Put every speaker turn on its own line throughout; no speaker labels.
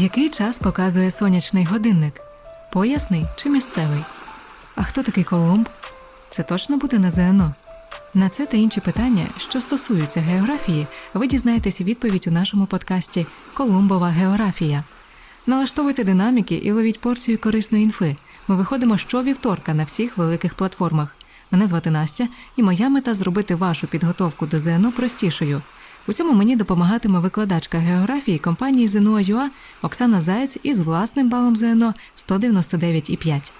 Який час показує сонячний годинник? Поясний чи місцевий? А хто такий Колумб? Це точно буде на ЗНО? На це та інші питання, що стосуються географії, ви дізнаєтеся відповідь у нашому подкасті Колумбова географія. Налаштовуйте динаміки і ловіть порцію корисної інфи. Ми виходимо щовівторка на всіх великих платформах. Мене звати Настя, і моя мета зробити вашу підготовку до ЗНО простішою. У цьому мені допомагатиме викладачка географії компанії ЗНО.ЮА Оксана Заєць із власним балом ЗНО 199,5.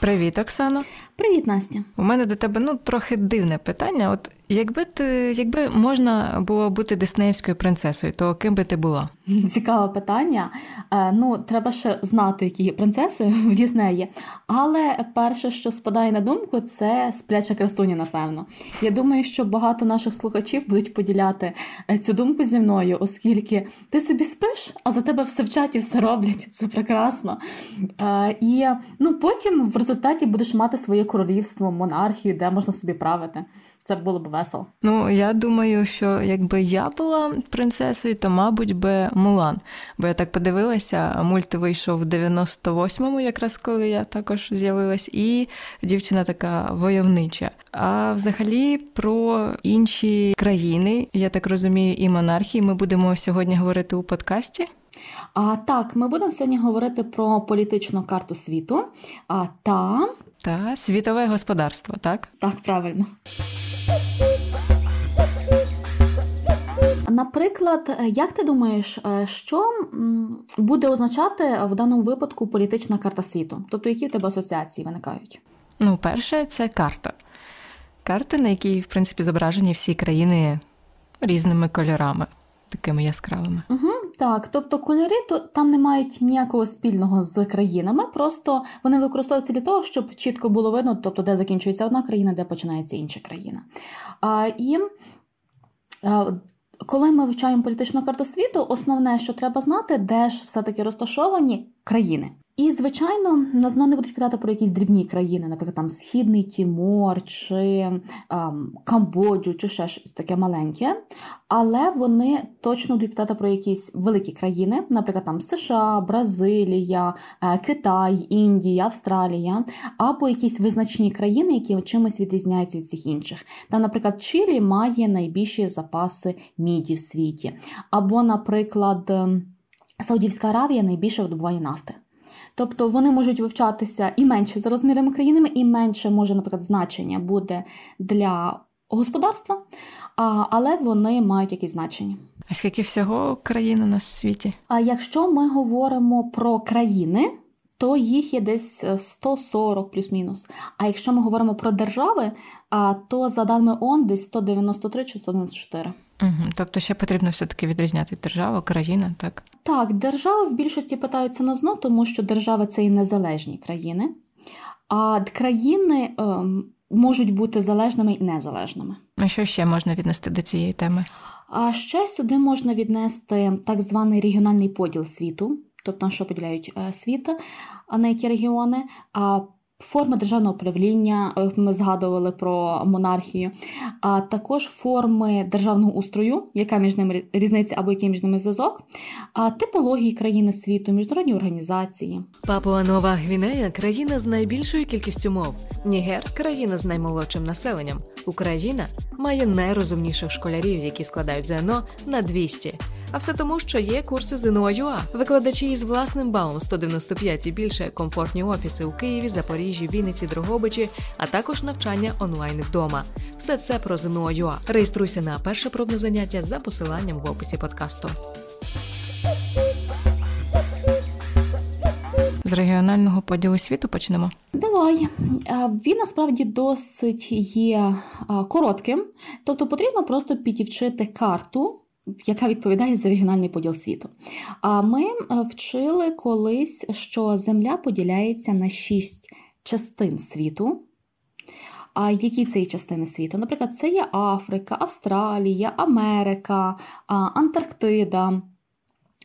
Привіт, Оксано.
Привіт, Настя.
У мене до тебе ну трохи дивне питання. От якби ти якби можна було бути диснеївською принцесою, то ким би ти була?
Цікаве питання. Е, ну, треба ще знати, які є принцеси в Діснеї. Але перше, що спадає на думку, це спляча красуня, напевно. Я думаю, що багато наших слухачів будуть поділяти е, цю думку зі мною, оскільки ти собі спиш, а за тебе все вчать і все роблять. Це прекрасно. Е, і ну, потім в результаті будеш мати своє королівство, монархію, де можна собі правити. Це було б весело.
Ну я думаю, що якби я була принцесою, то мабуть би Мулан. Бо я так подивилася, мульт вийшов в 98-му, якраз коли я також з'явилась, і дівчина така войовнича. А взагалі про інші країни, я так розумію, і монархії ми будемо сьогодні говорити у подкасті.
А так, ми будемо сьогодні говорити про політичну карту світу а, та
та світове господарство, так?
Так, правильно. Наприклад, як ти думаєш, е, що буде означати в даному випадку політична карта світу? Тобто, які в тебе асоціації виникають?
Ну, перше, це карта. Карта, на якій, в принципі, зображені всі країни різними кольорами такими яскравими.
Угу, Так, тобто кольори то там не мають ніякого спільного з країнами, просто вони використовуються для того, щоб чітко було видно, тобто де закінчується одна країна, де починається інша країна. А, І а, коли ми вивчаємо політичну карту світу, основне, що треба знати, де ж все-таки розташовані країни. І, звичайно, нас не будуть питати про якісь дрібні країни, наприклад, там Східний Тімор чи ем, Камбоджу, чи ще щось таке маленьке. Але вони точно будуть питати про якісь великі країни, наприклад, там США, Бразилія, е, Китай, Індія, Австралія, або якісь визначні країни, які чимось відрізняються від всіх інших. Там, наприклад, Чилі має найбільші запаси міді в світі, або, наприклад, ем, Саудівська Аравія найбільше видобуває нафти. Тобто вони можуть вивчатися і менше за розмірами країнами, і менше може, наприклад, значення буде для господарства, але вони мають якісь значення.
А скільки всього країн у нас в світі?
А якщо ми говоримо про країни, то їх є десь 140 плюс-мінус. А якщо ми говоримо про держави, то за даними ООН десь 193 чи 194.
Угу. Тобто ще потрібно все-таки відрізняти державу, країна, так?
Так, держави в більшості питаються на зно, тому що держави це і незалежні країни, а країни е, можуть бути залежними і незалежними.
А що ще можна віднести до цієї теми?
А ще сюди можна віднести так званий регіональний поділ світу, тобто на що поділяють е, світ, а на які регіони. А Форми державного управління, е, ми згадували про монархію, а також форми державного устрою, яка між ними різниця або який між ними зв'язок, а типології країни світу, міжнародні організації.
Папуа Нова Гвінея країна з найбільшою кількістю мов. Нігер країна з наймолодшим населенням. Україна має найрозумніших школярів, які складають ЗНО на 200. А все тому, що є курси ЗНО.ЮА. викладачі із власним балом 195 і більше, комфортні офіси у Києві, Запоріжжі, Вінниці, Дрогобичі, а також навчання онлайн вдома. Все це про ЗНО.ЮА. Реєструйся на перше пробне заняття за посиланням в описі подкасту. З регіонального поділу світу почнемо.
Давай він насправді досить є коротким, тобто потрібно просто підівчити карту яка відповідає за регіональний поділ світу. А ми е, вчили колись, що Земля поділяється на шість частин світу. А які це є частини світу? Наприклад, це є Африка, Австралія, Америка, Антарктида.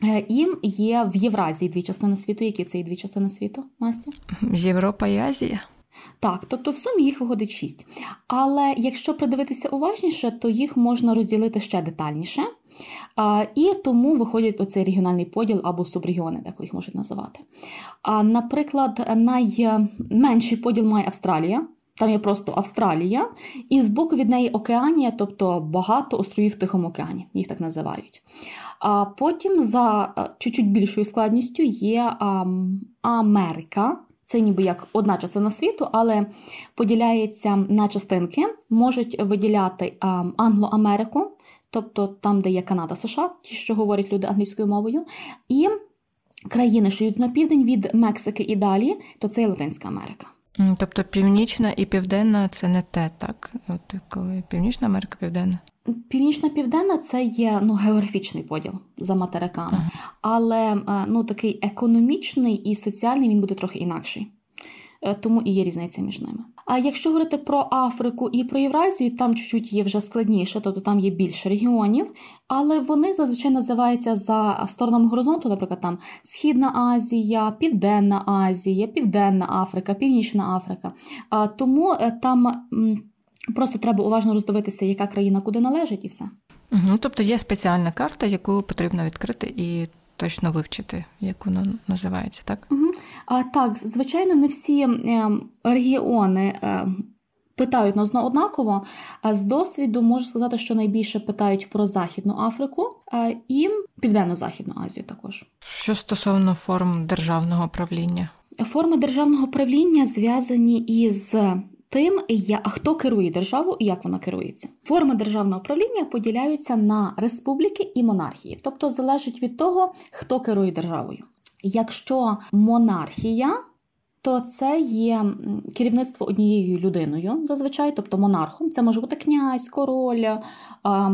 Е, і є в Євразії дві частини світу. Які це є дві частини світу, Настя?
Європа і Азія.
Так, тобто в сумі їх виходить шість. Але якщо придивитися уважніше, то їх можна розділити ще детальніше. А, І тому виходить оцей регіональний поділ або субрегіони, деколи їх можуть називати. А, Наприклад, найменший поділ має Австралія. Там є просто Австралія, і збоку від неї Океанія, тобто багато островів в Тихому океані, їх так називають. А потім за чуть-чуть більшою складністю є Америка. Це ніби як одна частина світу, але поділяється на частинки, можуть виділяти Англо-Америку, тобто там, де є Канада, США, ті, що говорять люди англійською мовою, і країни, що йдуть на південь від Мексики і далі, то це є Латинська Америка.
Тобто Північна і Південна це не те, так? От коли Північна Америка, Південна?
Північна-південна це є ну, географічний поділ за материками, ага. але е, ну, такий економічний і соціальний він буде трохи інакший. Е, тому і є різниця між ними. А якщо говорити про Африку і про Євразію, там чуть-чуть є вже складніше, тобто там є більше регіонів, але вони зазвичай називаються за сторонами горизонту, наприклад, там Східна Азія, Південна Азія, Південна Африка, Північна Африка. Тому е, там просто треба уважно роздивитися, яка країна куди належить, і все.
Угу, Тобто є спеціальна карта, яку потрібно відкрити і точно вивчити, як воно називається, так?
Угу. А, Так, звичайно, не всі е, регіони. Е, питають нас однаково. З досвіду можу сказати, що найбільше питають про Західну Африку е, і Південно-Західну Азію також.
Що стосовно форм державного правління?
Форми державного правління зв'язані із тим, хто керує державою і як вона керується. Форми державного управління поділяються на республіки і монархії, тобто залежить від того, хто керує державою. Якщо монархія то це є керівництво однією людиною зазвичай, тобто монархом. Це може бути князь, король,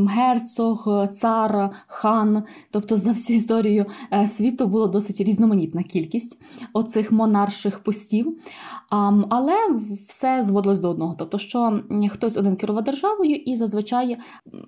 герцог, цар, хан. Тобто за всю історію е, світу було досить різноманітна кількість оцих монарших постів. Але все зводилось до одного. Тобто, що хтось один керував державою, і зазвичай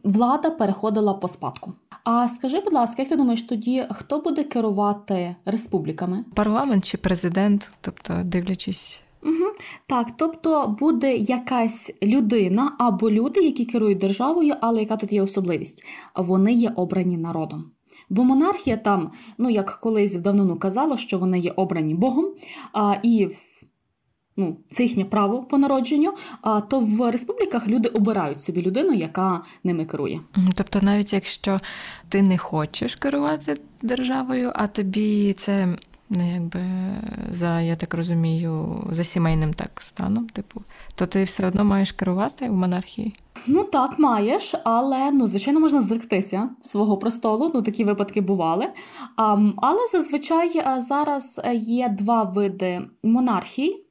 влада переходила по спадку. А скажи, будь ласка, як ти думаєш, тоді хто буде керувати республіками?
Парламент чи президент, тобто дивлячись.
Угу. Так, тобто буде якась людина або люди, які керують державою, але яка тут є особливість? Вони є обрані народом. Бо монархія там, ну як колись в давнину казала, що вони є обрані Богом, а, і ну, це їхнє право по народженню, а то в республіках люди обирають собі людину, яка ними керує.
Тобто, навіть якщо ти не хочеш керувати державою, а тобі це Ну, якби за, я так розумію, за сімейним так станом, типу, то ти все одно маєш керувати в монархії?
Ну так, маєш, але ну, звичайно, можна зректися свого престолу. Ну такі випадки бували. А, Але зазвичай зараз є два види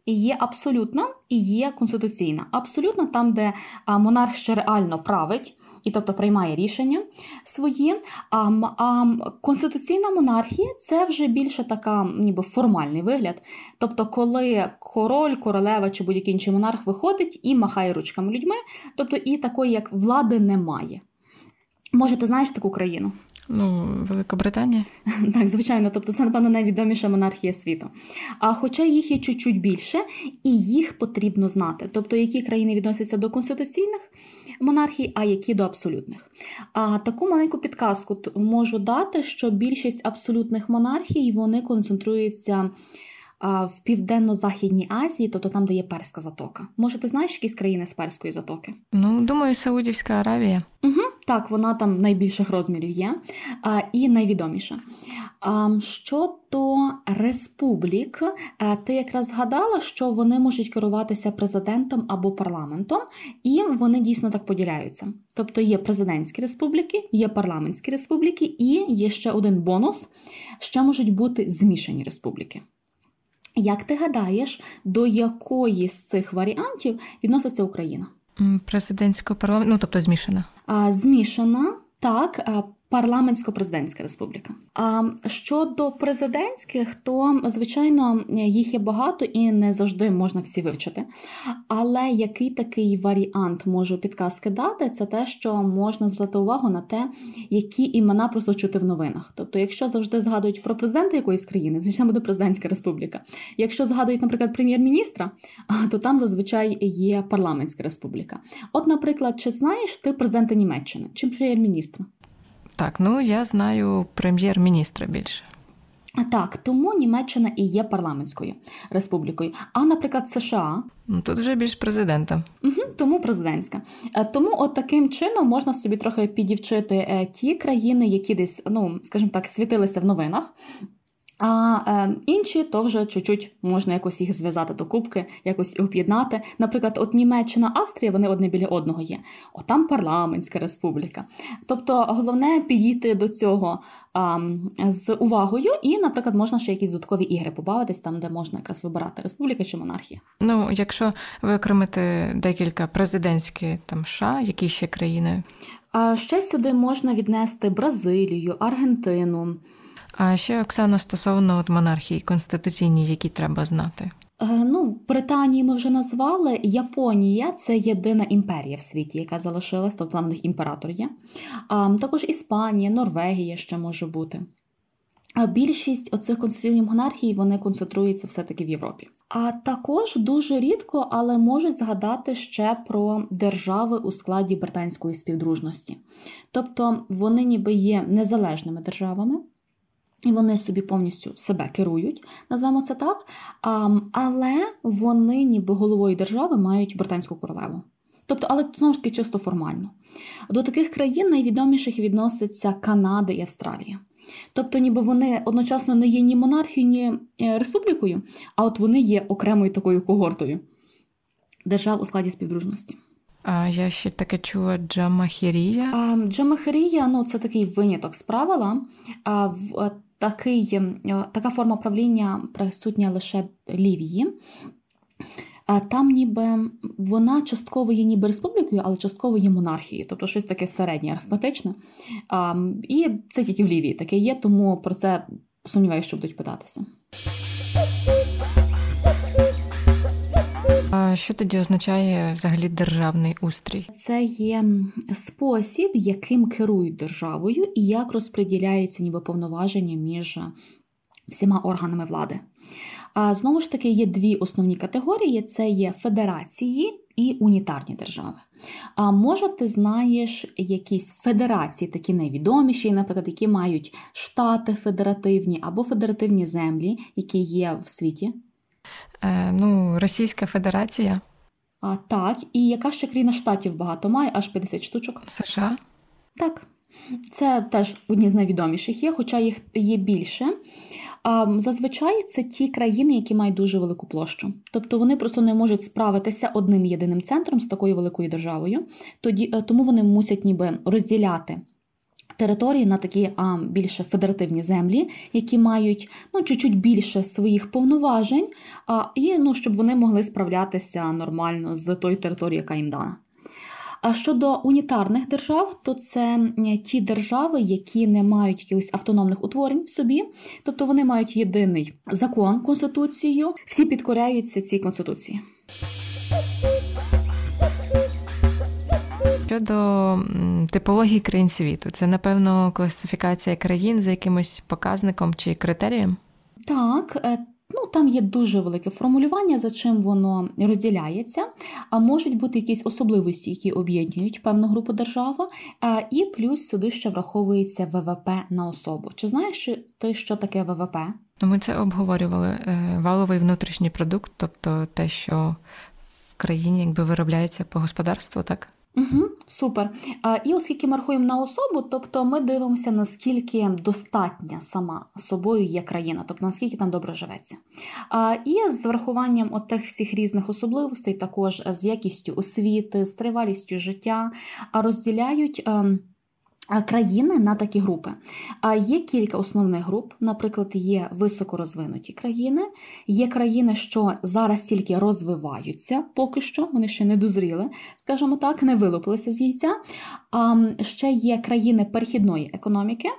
монархії. Є абсолютна і є конституційна. Абсолютна там, де монарх ще реально править, і тобто приймає рішення свої. А, а конституційна монархія це вже більше така, ніби формальний вигляд. Тобто, коли король, королева чи будь-який інший монарх виходить і махає ручками людьми, тобто і такої, як влади, немає. Може, ти знаєш таку країну?
Ну, Великобританія?
Так, звичайно, тобто це, напевно, найвідоміша монархія світу. А хоча їх є чуть-чуть більше, і їх потрібно знати. Тобто, які країни відносяться до конституційних монархій, а які до абсолютних. А таку маленьку підказку можу дати, що більшість абсолютних монархій вони концентруються в Південно-Західній Азії, тобто там, де є Перська затока. Може, ти знаєш якісь країни з Перської затоки?
Ну, думаю, Саудівська Аравія.
Угу, Так, вона там найбільших розмірів є а, і найвідоміша. А, Щодо республік, а, ти якраз згадала, що вони можуть керуватися президентом або парламентом, і вони дійсно так поділяються. Тобто є президентські республіки, є парламентські республіки, і є ще один бонус, що можуть бути змішані республіки. Як ти гадаєш, до якої з цих варіантів відноситься Україна?
Президентського парламенту, ну тобто змішана.
А, Змішана так, парламентсько-президентська республіка. А щодо президентських, то звичайно їх є багато і не завжди можна всі вивчити. Але який такий варіант можу підказки дати, це те, що можна звертати увагу на те, які імена просто чути в новинах. Тобто, якщо завжди згадують про президента якоїсь країни, звичайно буде президентська республіка. Якщо згадують, наприклад, прем'єр-міністра, то там зазвичай є парламентська республіка. От, наприклад, чи знаєш ти президента Німеччини чи прем'єр-міністра?
Так, ну я знаю прем'єр-міністра більше.
Так, тому Німеччина і є парламентською республікою. А, наприклад, США
Ну, Тут вже більш президента.
Угу, тому президентська. Е, Тому от таким чином можна собі трохи підівчити е, ті країни, які десь, ну скажімо так, світилися в новинах. А е, інші то вже чуть-чуть можна якось їх зв'язати до кубки, якось об'єднати. Наприклад, от Німеччина, Австрія, вони одне біля одного є. От там парламентська республіка. Тобто, головне підійти до цього а, з увагою, і, наприклад, можна ще якісь додаткові ігри побавитись, там, де можна якраз вибирати республіка чи монархія.
Ну, якщо виокремити декілька президентські там США, які ще країни.
А ще сюди можна віднести Бразилію, Аргентину.
А ще Оксана стосовно от монархії конституційні, які треба знати.
Е, Ну, Британії ми вже назвали. Японія це єдина імперія в світі, яка залишилась, тобто в них імператор є. А, також Іспанія, Норвегія ще може бути. А більшість оцих конституційних монархій вони концентруються все-таки в Європі. А також дуже рідко, але можуть згадати ще про держави у складі британської співдружності. Тобто вони ніби є незалежними державами. І вони собі повністю себе керують, назвемо це так. Але вони, ніби головою держави, мають британську королеву. Тобто, але знову ж таки чисто формально. До таких країн найвідоміших відноситься Канада і Австралія. Тобто, ніби вони одночасно не є ні монархією, ні е, республікою, а от вони є окремою такою когортою держав у складі співдружності.
А я ще таке чула Джамахірія.
А, Джамахерія ну, це такий виняток з правила. А, в, е, такий, е, така форма правління присутня лише Лівії. Там ніби вона частково є ніби республікою, але частково є монархією, тобто щось таке середнє арифметичне. І це тільки в Лівії таке є, тому про це сумніваюся, що будуть питатися.
А що тоді означає взагалі державний устрій?
Це є спосіб, яким керують державою і як розподіляються ніби повноваження між всіма органами влади. А знову ж таки, є дві основні категорії: це є федерації і унітарні держави. А може, ти знаєш якісь федерації, такі найвідоміші, наприклад, які мають штати федеративні або федеративні землі, які є в світі?
Е, ну, Російська Федерація.
А, Так, і яка ще країна штатів багато має, аж 50 штучок?
США.
Так. Це теж одні з найвідоміших є, хоча їх є більше. А зазвичай це ті країни, які мають дуже велику площу. Тобто вони просто не можуть справитися одним єдиним центром з такою великою державою, тоді е, тому вони мусять ніби розділяти. Території на такі а, більше федеративні землі, які мають ну, чуть-чуть більше своїх повноважень, а, і ну, щоб вони могли справлятися нормально з тої території, яка їм дана. А щодо унітарних держав, то це ті держави, які не мають якихось автономних утворень в собі, тобто вони мають єдиний закон, конституцію, всі підкоряються цій конституції.
Щодо типології країн світу, це напевно класифікація країн за якимось показником чи критерієм?
Так, е, Ну, там є дуже велике формулювання, за чим воно розділяється, а можуть бути якісь особливості, які об'єднують певну групу держав, і плюс сюди ще враховується ВВП на особу. Чи знаєш ти, що таке ВВП?
Ну, Ми це обговорювали. Е, валовий внутрішній продукт, тобто те, що в країні якби виробляється по господарству, так?
Угу, Супер. І оскільки ми рахуємо на особу, тобто ми дивимося, наскільки достатня сама собою є країна, тобто наскільки там добре живеться. І з врахуванням от тих всіх різних особливостей, також з якістю освіти, з тривалістю життя, розділяють. Ем, країни на такі групи. Є кілька основних груп, наприклад, є високорозвинуті країни, є країни, що зараз тільки розвиваються, поки що, вони ще не дозріли, скажімо так, не вилупилися з яйця. Ще є країни перехідної економіки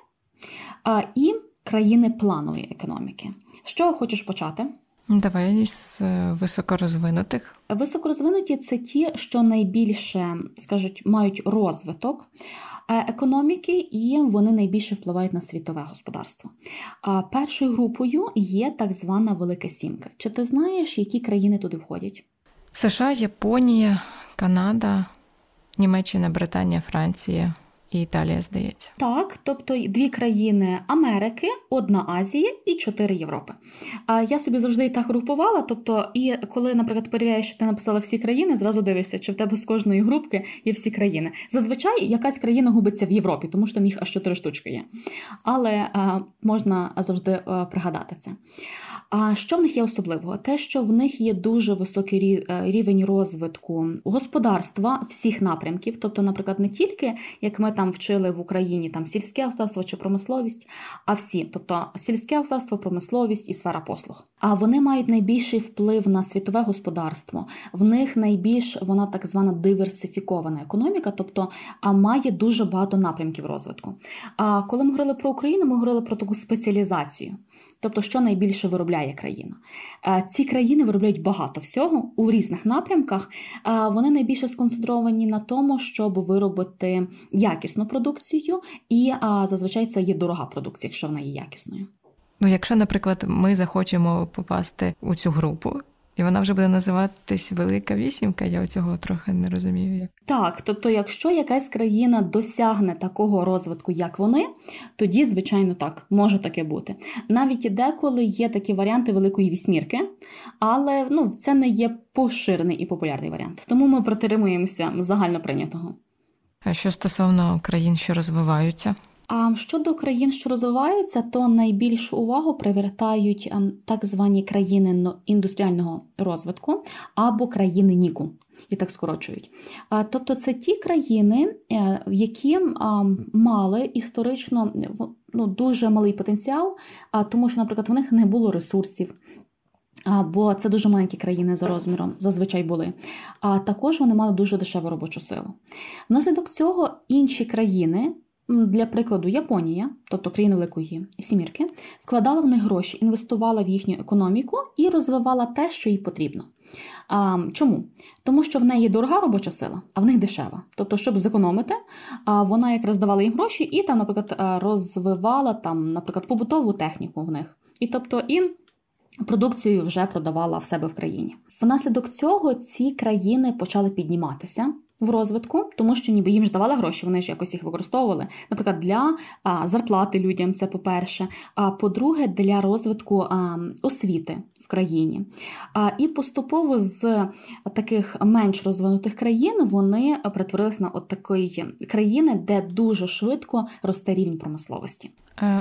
і країни планової економіки. Що хочеш почати?
Давай з е, високорозвинутих.
Високорозвинуті це ті, що найбільше скажуть, мають розвиток е, економіки, і вони найбільше впливають на світове господарство. Першою групою є так звана Велика Сімка. Чи ти знаєш, які країни туди входять?
США, Японія, Канада, Німеччина, Британія, Франція. І Італія, здається.
Так, тобто дві країни Америки, одна Азія і чотири Європи. А я собі завжди і так групувала. Тобто, і коли, наприклад, перевіряєш, що ти написала всі країни, зразу дивишся, чи в тебе з кожної групки є всі країни. Зазвичай якась країна губиться в Європі, тому що там їх аж чотири штучки є. Але а, можна завжди а, пригадати це. А що в них є особливого? Те, що в них є дуже високий е, рівень розвитку господарства всіх напрямків, тобто, наприклад, не тільки як ми там вчили в Україні там сільське господарство чи промисловість, а всі, тобто сільське господарство, промисловість і сфера послуг. А вони мають найбільший вплив на світове господарство. В них найбільш вона так звана диверсифікована економіка, тобто а має дуже багато напрямків розвитку. А коли ми говорили про Україну, ми говорили про таку спеціалізацію тобто, що найбільше виробляє країна. Е, ці країни виробляють багато всього у різних напрямках. Е, вони найбільше сконцентровані на тому, щоб виробити якісну продукцію, і зазвичай це є дорога продукція, якщо вона є якісною.
Ну, якщо, наприклад, ми захочемо попасти у цю групу, і вона вже буде називатись Велика Вісімка, я цього трохи не розумію. Як.
Так, тобто, якщо якась країна досягне такого розвитку, як вони, тоді, звичайно, так, може таке бути. Навіть деколи є такі варіанти Великої вісьмірки, але ну, це не є поширений і популярний варіант. Тому ми притримуємося загально прийнятого.
А що стосовно країн, що розвиваються?
А щодо країн, що розвиваються, то найбільшу увагу привертають ем, так звані країни індустріального розвитку або країни Ніку, і так скорочують. Тобто, це ті країни, е, які мали історично ну, дуже малий потенціал, тому що, наприклад, в них не було ресурсів. Бо це дуже маленькі країни за розміром, зазвичай були. А також вони мали дуже дешеву робочу силу. Внаслідок цього інші країни для прикладу, Японія, тобто країна Великої Сімірки, вкладала в них гроші, інвестувала в їхню економіку і розвивала те, що їй потрібно. А, Чому? Тому що в неї дорога робоча сила, а в них дешева. Тобто, щоб зекономити, вона якраз давала їм гроші і там, наприклад, розвивала там, наприклад, побутову техніку в них. І тобто і продукцію вже продавала в себе в країні. Внаслідок цього ці країни почали підніматися в розвитку, тому що ніби їм ж давали гроші, вони ж якось їх використовували. Наприклад, для а, зарплати людям, це по-перше. А по-друге, для розвитку а, освіти в країні. А, І поступово з таких менш розвинутих країн вони перетворилися на от такої країни, де дуже швидко росте рівень промисловості.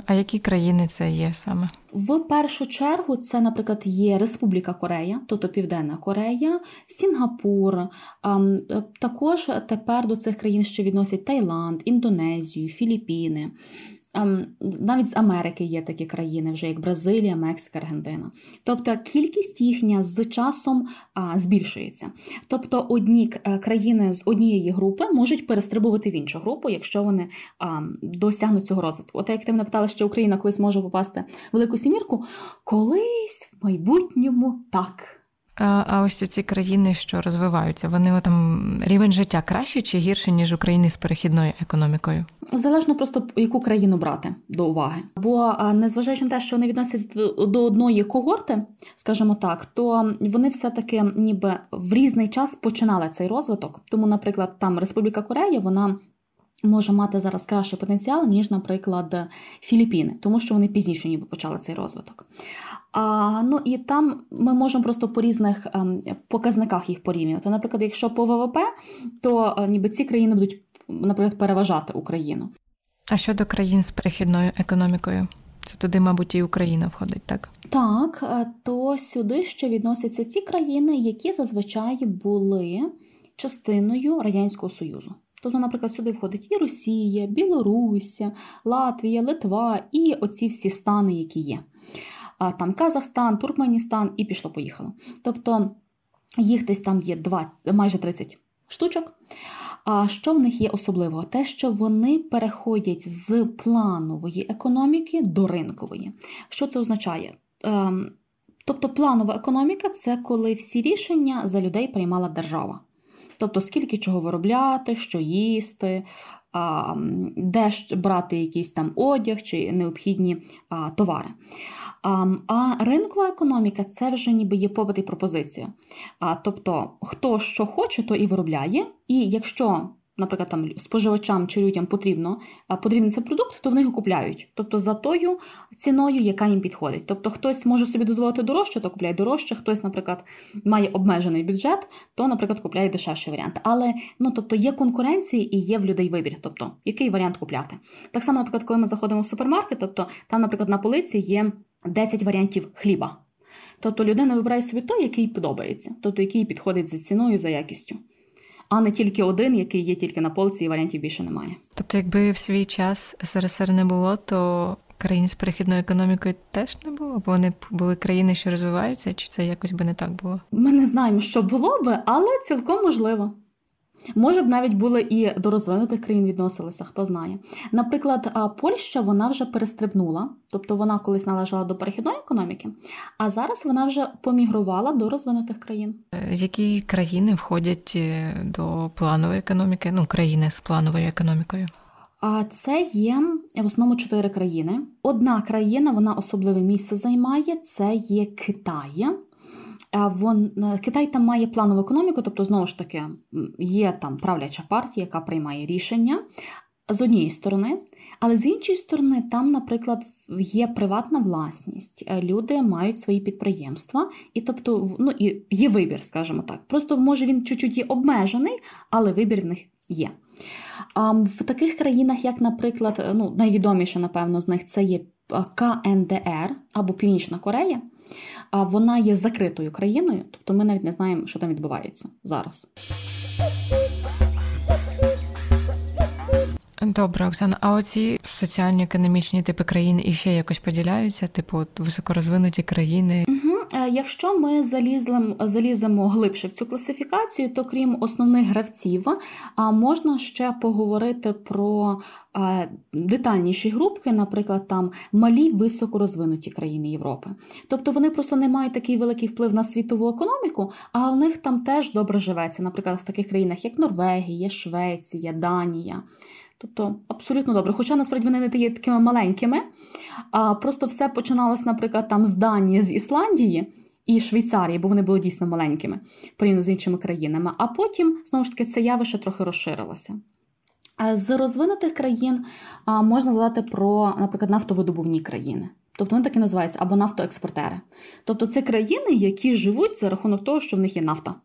А які країни це є саме?
В першу чергу це, наприклад, є Республіка Корея, тобто Південна Корея, Сінгапур. Також тепер до цих країн ще відносять Таїланд, Індонезію, Філіппіни. Ем, навіть з Америки є такі країни, вже як Бразилія, Мексика, Аргентина. Тобто кількість їхня з часом збільшується. Тобто одні е, країни з однієї групи можуть перестрибувати в іншу групу, якщо вони досягнуть цього розвитку. От як ти мене питала, що Україна колись може попасти в велику сімірку, колись в майбутньому так.
А ось ці країни, що розвиваються, вони там рівень життя краще чи гірше, ніж України з перехідною економікою?
Залежно просто яку країну брати до уваги. Бо незважаючи на те, що вони відносяться до одної когорти, скажімо так, то вони все-таки ніби в різний час починали цей розвиток. Тому, наприклад, там Республіка Корея, вона. Може мати зараз кращий потенціал, ніж, наприклад, Філіппіни, тому що вони пізніше ніби почали цей розвиток. А, Ну і там ми можемо просто по різних ем, показниках їх порівнювати. Наприклад, якщо по ВВП, то е, ніби ці країни будуть, наприклад, переважати Україну.
А щодо країн з перехідною економікою, це туди, мабуть, і Україна входить, так?
Так, е, то сюди ще відносяться ті країни, які зазвичай були частиною Радянського Союзу. Тобто, наприклад, сюди входить і Росія, Білоруся, Латвія, Литва і оці всі стани, які є там Казахстан, Туркменістан і пішло-поїхало. Тобто їх десь там є 2, майже 30 штучок. А що в них є особливого? Те, що вони переходять з планової економіки до ринкової. Що це означає? Ем, тобто планова економіка це коли всі рішення за людей приймала держава. Тобто, скільки чого виробляти, що їсти, де брати якийсь там одяг чи необхідні товари. А ринкова економіка це вже ніби є попит і пропозиція. Тобто, хто що хоче, то і виробляє. І якщо наприклад, там споживачам чи людям потрібно потрібен цей продукт, то вони його купляють. Тобто за тою ціною, яка їм підходить. Тобто хтось може собі дозволити дорожче, то купляє дорожче, хтось, наприклад, має обмежений бюджет, то, наприклад, купляє дешевший варіант. Але ну тобто є конкуренції і є в людей вибір. Тобто, який варіант купляти? Так само, наприклад, коли ми заходимо в супермаркет, тобто там, наприклад, на полиці є 10 варіантів хліба. Тобто людина вибирає собі той, який подобається, тобто який підходить за ціною, за якістю а не тільки один, який є тільки на полці, і варіантів більше немає.
Тобто, якби в свій час СРСР не було, то країн з перехідною економікою теж не було, бо вони були країни, що розвиваються, чи це якось би не так було?
Ми не знаємо, що було би, але цілком можливо. Може б навіть були і до розвинутих країн відносилися, хто знає. Наприклад, Польща вона вже перестрибнула, тобто вона колись належала до перехідної економіки, а зараз вона вже помігрувала до розвинутих країн.
Е, які країни входять е, до планової економіки? Ну, країни з плановою економікою?
А це є в основному чотири країни. Одна країна, вона особливе місце займає. Це є Китай. Вон е, Китай там має планову економіку, тобто, знову ж таки, є там правляча партія, яка приймає рішення з однієї сторони, але з іншої сторони, там, наприклад, є приватна власність, е, люди мають свої підприємства, і тобто ну, і є вибір, скажімо так. Просто може він чуть-чуть є обмежений, але вибір в них є. В таких країнах, як, наприклад, е, ну, найвідоміше, напевно, з них це є КНДР або Північна Корея вона є закритою країною, тобто ми навіть не знаємо, що там відбувається зараз.
Добре, Оксана. А оці соціально-економічні типи країн іще якось поділяються, типу високорозвинуті країни.
Угу. Якщо ми залізлим, заліземо глибше в цю класифікацію, то крім основних гравців, можна ще поговорити про детальніші групки, наприклад, там малі високорозвинуті країни Європи. Тобто вони просто не мають такий великий вплив на світову економіку, а в них там теж добре живеться, наприклад, в таких країнах, як Норвегія, Швеція, Данія. Тобто абсолютно добре. Хоча насправді вони не є такими маленькими, а просто все починалось, наприклад, там з Данії, з Ісландії і Швейцарії, бо вони були дійсно маленькими порівняно з іншими країнами. А потім, знову ж таки, це явище трохи розширилося. З розвинутих країн можна згадати про, наприклад, нафтовидобувні країни. Тобто вони так і називаються або нафтоекспортери. Тобто це країни, які живуть за рахунок того, що в них є нафта.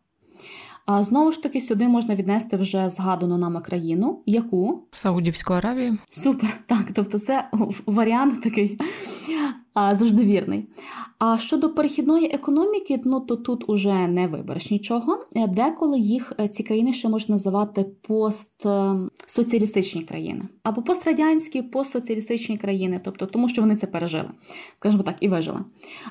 А знову ж таки, сюди можна віднести вже згадану нами країну, яку
Саудівську Аравію.
Супер, так. Тобто, це варіант такий завжди вірний. А щодо перехідної економіки, ну то тут уже не вибереш нічого. Е, деколи їх е, ці країни ще можна називати постсоціалістичні країни або пострадянські, постсоціалістичні країни, тобто тому, що вони це пережили, скажімо так, і вижили.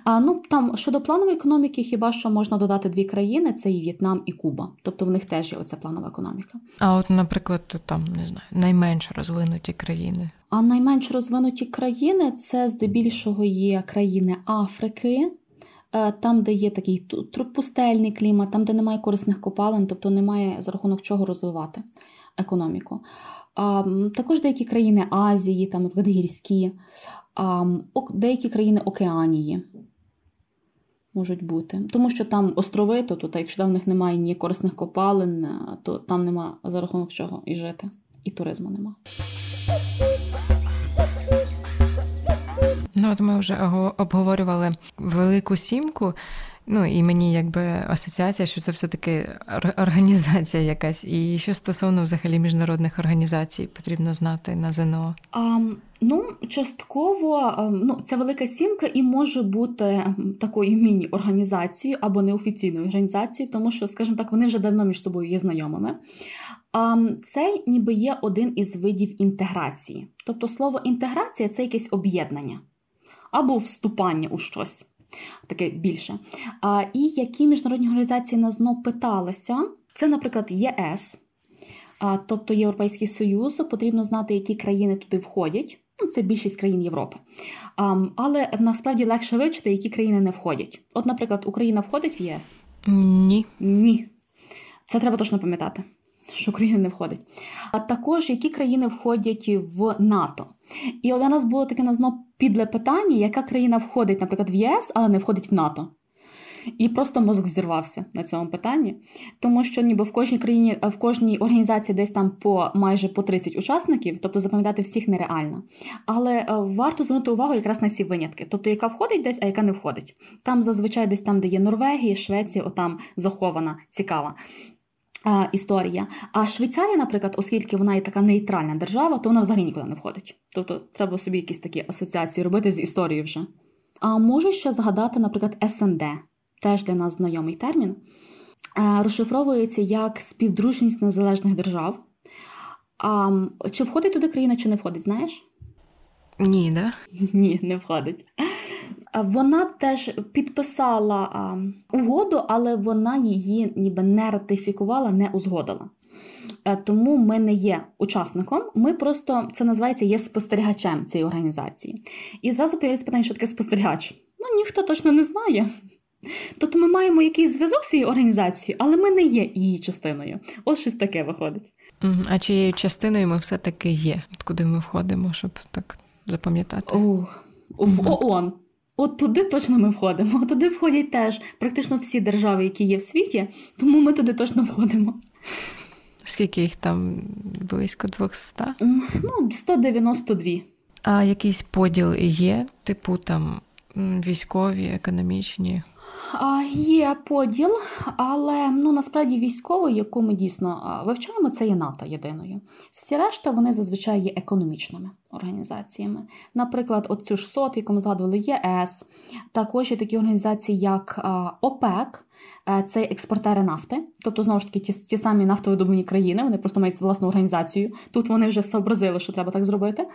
А ну там щодо планової економіки, хіба що можна додати дві країни: це і В'єтнам і Куба. Тобто в них теж є оця планова економіка.
А от, наприклад, там не знаю, найменш розвинуті країни.
А найменш розвинуті країни це здебільшого є країни Африки, е, там, де є такий пустельний клімат, там, де немає корисних копалин, тобто немає за рахунок чого розвивати економіку. А, Також деякі країни Азії, там, наприклад, гірські, а, деякі країни Океанії. Можуть бути. Тому що там острови, то, то якщо в них немає ні корисних копалин, е, то там нема за рахунок чого і жити, і туризму нема.
Ну, от ми вже обговорювали велику сімку. Ну і мені якби асоціація, що це все-таки організація якась. І що стосовно взагалі міжнародних організацій потрібно знати на ЗНО?
А, Ну, частково ну, ця велика сімка і може бути такою міні-організацією або неофіційною організацією, тому що, скажімо так, вони вже давно між собою є знайомими. Це ніби є один із видів інтеграції. Тобто слово інтеграція це якесь об'єднання або вступання у щось таке більше. А, І які міжнародні організації нас знов питалися, це, наприклад, ЄС, а, тобто Європейський Союз, потрібно знати, які країни туди входять. Ну, це більшість країн Європи. А, але насправді легше вивчити, які країни не входять. От, наприклад, Україна входить в ЄС?
Ні.
Ні. Це треба точно пам'ятати що Україна не входить. А також які країни входять в НАТО. І от у нас було таке назно підле питання, яка країна входить, наприклад, в ЄС, але не входить в НАТО. І просто мозок взірвався на цьому питанні, тому що ніби в кожній країні, в кожній організації десь там по майже по 30 учасників, тобто запам'ятати всіх нереально. Але е, варто звернути увагу якраз на ці винятки, тобто яка входить десь, а яка не входить. Там зазвичай десь там, де є Норвегія, Швеція, отам захована, цікава. Історія. А Швейцарія, наприклад, оскільки вона є така нейтральна держава, то вона взагалі нікуди не входить. Тобто треба собі якісь такі асоціації робити з історією вже. А можу ще згадати, наприклад, СНД, теж для нас знайомий термін, розшифровується як співдружність незалежних держав. А, Чи входить туди країна, чи не входить, знаєш?
Ні, да?
Ні, не входить. Вона теж підписала угоду, але вона її ніби не ратифікувала, не узгодила. Е, тому ми не є учасником, ми просто це називається є спостерігачем цієї організації. І зразу появляється питання, що таке спостерігач. Ну ніхто точно не знає. Тобто ми маємо якийсь зв'язок з цією організацією, але ми не є її частиною. Ось щось таке виходить.
А чиєю частиною ми все-таки є, От куди ми входимо, щоб так запам'ятати?
Ох, В ООН. От туди точно ми входимо. Туди входять теж практично всі держави, які є в світі, тому ми туди точно входимо.
Скільки їх там близько 200?
Ну, 192.
А якийсь поділ є, типу там військові, економічні?
Є поділ, але ну насправді військовий, яку ми дійсно вивчаємо, це є НАТО єдиною. Всі решта вони зазвичай є економічними організаціями. Наприклад, оцю ж СОТ, яку ми згадували, ЄС, також є такі організації, як ОПЕК, е, це експортери нафти, тобто знову ж таки ті, ті самі нафтовидобувні країни, вони просто мають власну організацію. Тут вони вже зобразили, що треба так зробити.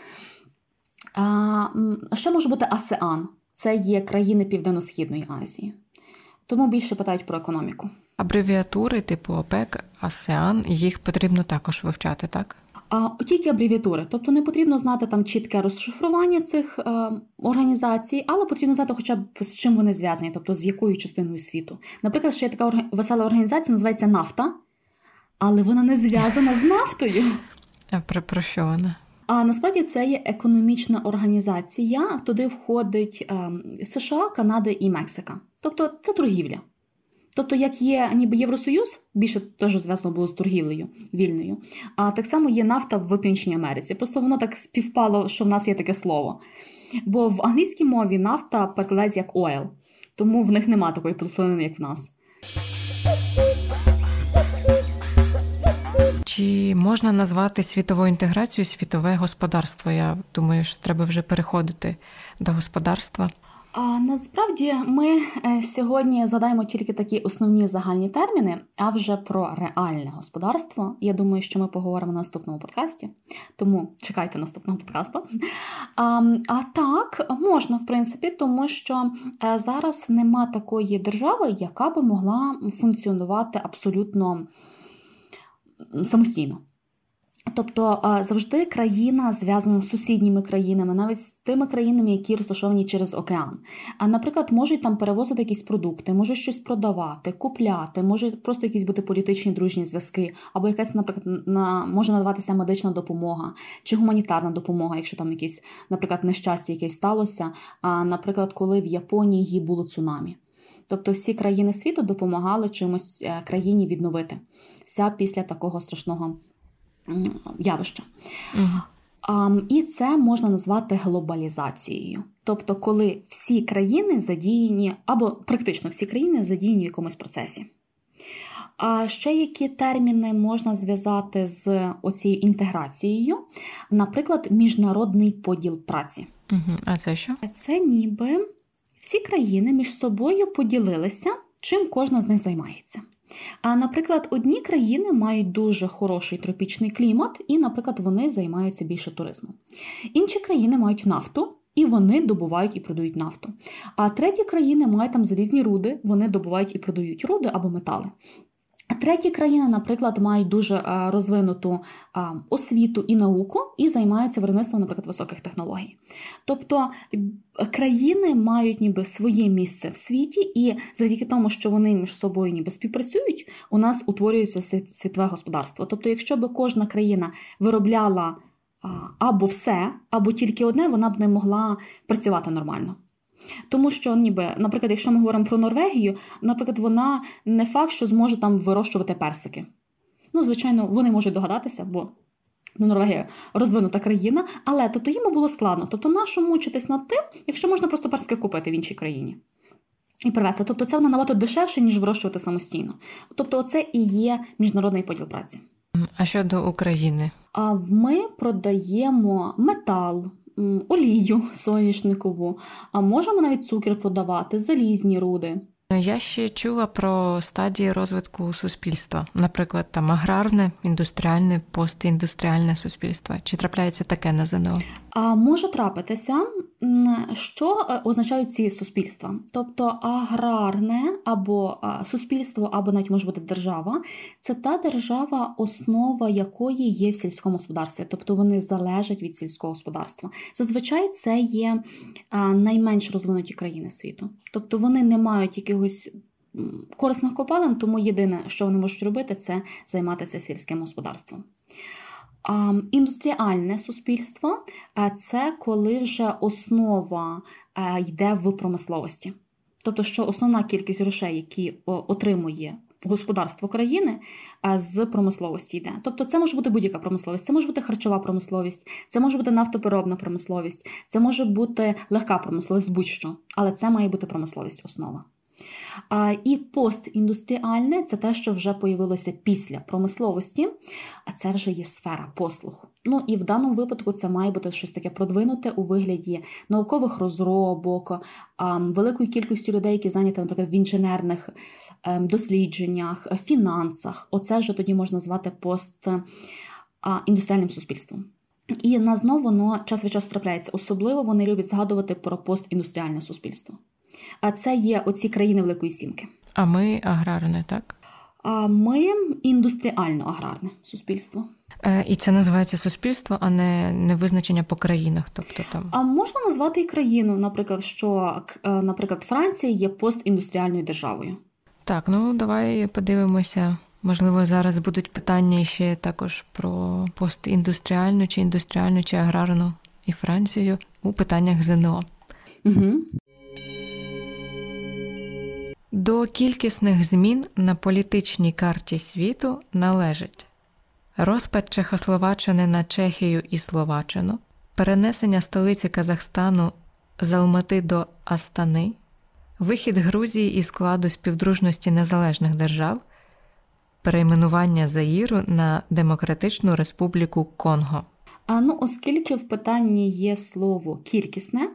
А, Що може бути АСЕАН? Це є країни Південно-Східної Азії. Тому більше питають про економіку.
Абревіатури типу ОПЕК, АСЕАН, їх потрібно також вивчати, так?
А тільки абревіатури, тобто не потрібно знати там чітке розшифрування цих е, організацій, але потрібно знати, хоча б з чим вони зв'язані, тобто з якою частиною світу. Наприклад, ще є така орг... весела організація, називається Нафта, але вона не зв'язана з нафтою.
А про, про що вона?
А насправді це є економічна організація. Туди входить е, США, Канада і Мексика. Тобто це торгівля. Тобто, як є ніби Євросоюз, більше теж зв'язано було з торгівлею вільною, а так само є нафта в Північній Америці. Просто воно так співпало, що в нас є таке слово. Бо в англійській мові нафта перекладається як oil, тому в них нема такої плутанини, як в нас.
Чи можна назвати світовою інтеграцією світове господарство? Я думаю, що треба вже переходити до господарства.
А насправді ми е, сьогодні задаємо тільки такі основні загальні терміни, а вже про реальне господарство. Я думаю, що ми поговоримо на наступному подкасті, тому чекайте наступного подкасту. А, а так можна, в принципі, тому що е, зараз нема такої держави, яка би могла функціонувати абсолютно самостійно. Тобто завжди країна зв'язана з сусідніми країнами, навіть з тими країнами, які розташовані через океан. А, наприклад, можуть там перевозити якісь продукти, може щось продавати, купляти, може просто якісь бути політичні дружні зв'язки, або якась, наприклад, на може надаватися медична допомога чи гуманітарна допомога, якщо там якесь, наприклад, нещастя якесь сталося. А наприклад, коли в Японії було цунамі. Тобто всі країни світу допомагали чимось е, країні відновитися після такого страшного явища. Угу. І це можна назвати глобалізацією. Тобто, коли всі країни задіяні, або практично всі країни задіяні в якомусь процесі. А ще які терміни можна зв'язати з оцією інтеграцією? Наприклад, міжнародний поділ праці.
Угу. А це що?
Це ніби всі країни між собою поділилися, чим кожна з них займається. А, наприклад, одні країни мають дуже хороший тропічний клімат, і, наприклад, вони займаються більше туризмом. Інші країни мають нафту. І вони добувають і продають нафту. А треті країни мають там залізні руди, вони добувають і продають руди або метали. Треті країни, наприклад, мають дуже е, розвинуту освіту і науку і займаються виробництвом, наприклад, високих технологій. Тобто країни мають ніби своє місце в світі, і завдяки тому, що вони між собою ніби співпрацюють, у нас утворюється світове господарство. Тобто, якщо б кожна країна виробляла або все, або тільки одне, вона б не могла працювати нормально. Тому що, ніби, наприклад, якщо ми говоримо про Норвегію, наприклад, вона не факт, що зможе там вирощувати персики. Ну, звичайно, вони можуть догадатися, бо ну, Норвегія розвинута країна, але тобто їм було складно. Тобто, нащо мучитись над тим, якщо можна просто персики купити в іншій країні і привезти. Тобто, це набагато дешевше, ніж вирощувати самостійно. Тобто, це і є міжнародний поділ праці.
А щодо України?
А ми продаємо метал. Олію соняшникову, а можемо навіть цукер продавати, залізні руди.
Я ще чула про стадії розвитку суспільства, наприклад, там аграрне, індустріальне, постіндустріальне суспільство. Чи трапляється таке на ЗНО?
А може трапитися, що е, означають ці суспільства? Тобто аграрне або суспільство, або навіть може бути держава, це та держава, основа якої є в сільському господарстві, тобто вони залежать від сільського господарства. Зазвичай це є найменш розвинуті країни світу, тобто вони не мають якихось. Корисних копалин, тому єдине, що вони можуть робити, це займатися сільським господарством. Індустріальне суспільство це коли вже основа йде в промисловості. Тобто, що основна кількість грошей, які отримує господарство країни, з промисловості йде. Тобто, це може бути будь-яка промисловість, це може бути харчова промисловість, це може бути нафтопереробна промисловість, це може бути легка промисловість, будь-що, але це має бути промисловість основа. І постіндустріальне це те, що вже появилося після промисловості, а це вже є сфера послуг. Ну і в даному випадку це має бути щось таке продвинуте у вигляді наукових розробок, великої кількості людей, які зайняті, наприклад, в інженерних ем, дослідженнях, фінансах. Оце вже тоді можна звати постіндустріальним суспільством. І на знову воно час від часу трапляється. Особливо вони люблять згадувати про постіндустріальне суспільство. А це є оці країни Великої Сімки.
А ми аграрне, так?
А ми індустріально-аграрне суспільство.
Е, і це називається суспільство, а не не визначення по країнах. Тобто там
а можна назвати і країну, наприклад, що е, наприклад Франція є постіндустріальною державою.
Так, ну давай подивимося. Можливо, зараз будуть питання ще також про постіндустріальну чи індустріальну чи аграрну і Францію у питаннях ЗНО.
Угу.
До кількісних змін на політичній карті світу належить розпад Чехословаччини на Чехію і Словаччину, перенесення столиці Казахстану з Алмати до Астани, вихід Грузії із складу співдружності незалежних держав, перейменування Заїру на Демократичну Республіку Конго.
А ну, оскільки в питанні є слово кількісне,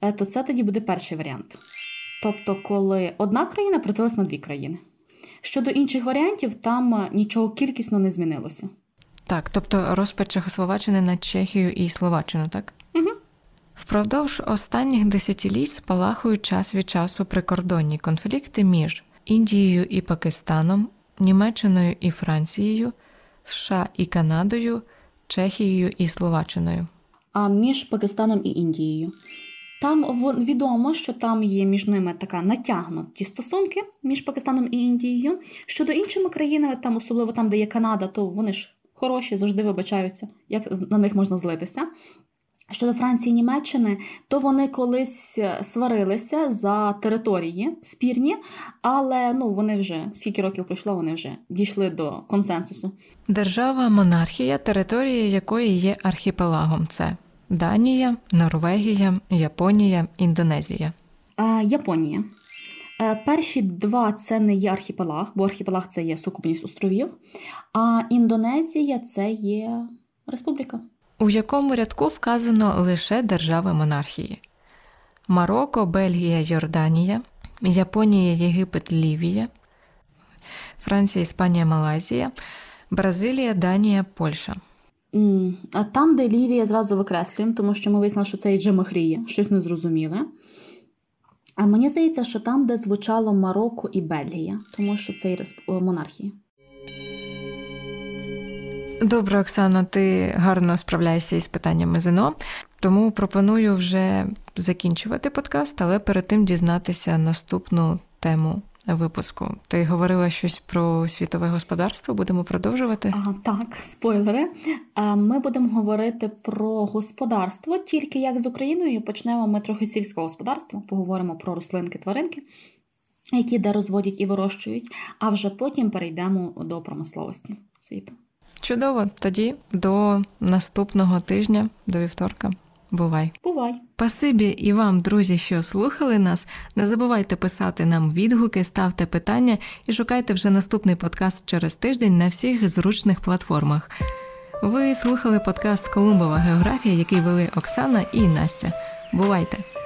е, то це тоді буде перший варіант. Тобто, коли одна країна притилась на дві країни. Щодо інших варіантів, там е, нічого кількісно не змінилося.
Так, тобто розпад Чехословаччини на Чехію і Словаччину, так?
Угу.
Впродовж останніх десятиліть спалахують час від часу прикордонні конфлікти між Індією і Пакистаном, Німеччиною і Францією, США і Канадою, Чехією і Словаччиною.
А між Пакистаном і Індією. Там відомо, що там є між ними така натягнуті стосунки між Пакистаном і Індією. Щодо іншими країнами, там, особливо там, де є Канада, то вони ж хороші, завжди вибачаються, як на них можна злитися. Щодо Франції і Німеччини, то вони колись е, сварилися за території спірні, але ну вони вже скільки років пройшло, вони вже дійшли до консенсусу.
Держава монархія, територія якої є архіпелагом. Це Данія, Норвегія, Японія, Індонезія.
Е, Японія. Е, перші два це не є архіпелаг, бо архіпелаг це є сукупність островів. А Індонезія це є республіка.
У якому рядку вказано лише держави монархії: Марокко, Бельгія, Йорданія, Японія, Єгипет, Лівія, Франція, Іспанія, Малайзія, Бразилія, Данія, Польща.
А там, де Лівія, зразу викреслюємо, тому що ми вияснили, що це і Джемахрія, щось незрозуміле. А мені здається, що там, де звучало Марокко і Бельгія, тому що це і монархія.
Добре, Оксано, ти гарно справляєшся із питаннями ЗНО, тому пропоную вже закінчувати подкаст, але перед тим дізнатися наступну тему випуску. Ти говорила щось про світове господарство. Будемо продовжувати.
Ага, так, спойлери. Ми будемо говорити про господарство, тільки як з Україною почнемо ми трохи сільського господарства, поговоримо про рослинки, тваринки, які де розводять і вирощують, а вже потім перейдемо до промисловості світу.
Чудово. Тоді до наступного тижня, до вівторка. Бувай.
Бувай!
Спасибі і вам, друзі, що слухали нас. Не забувайте писати нам відгуки, ставте питання і шукайте вже наступний подкаст через тиждень на всіх зручних платформах. Ви слухали подкаст Колумбова географія, який вели Оксана і Настя. Бувайте!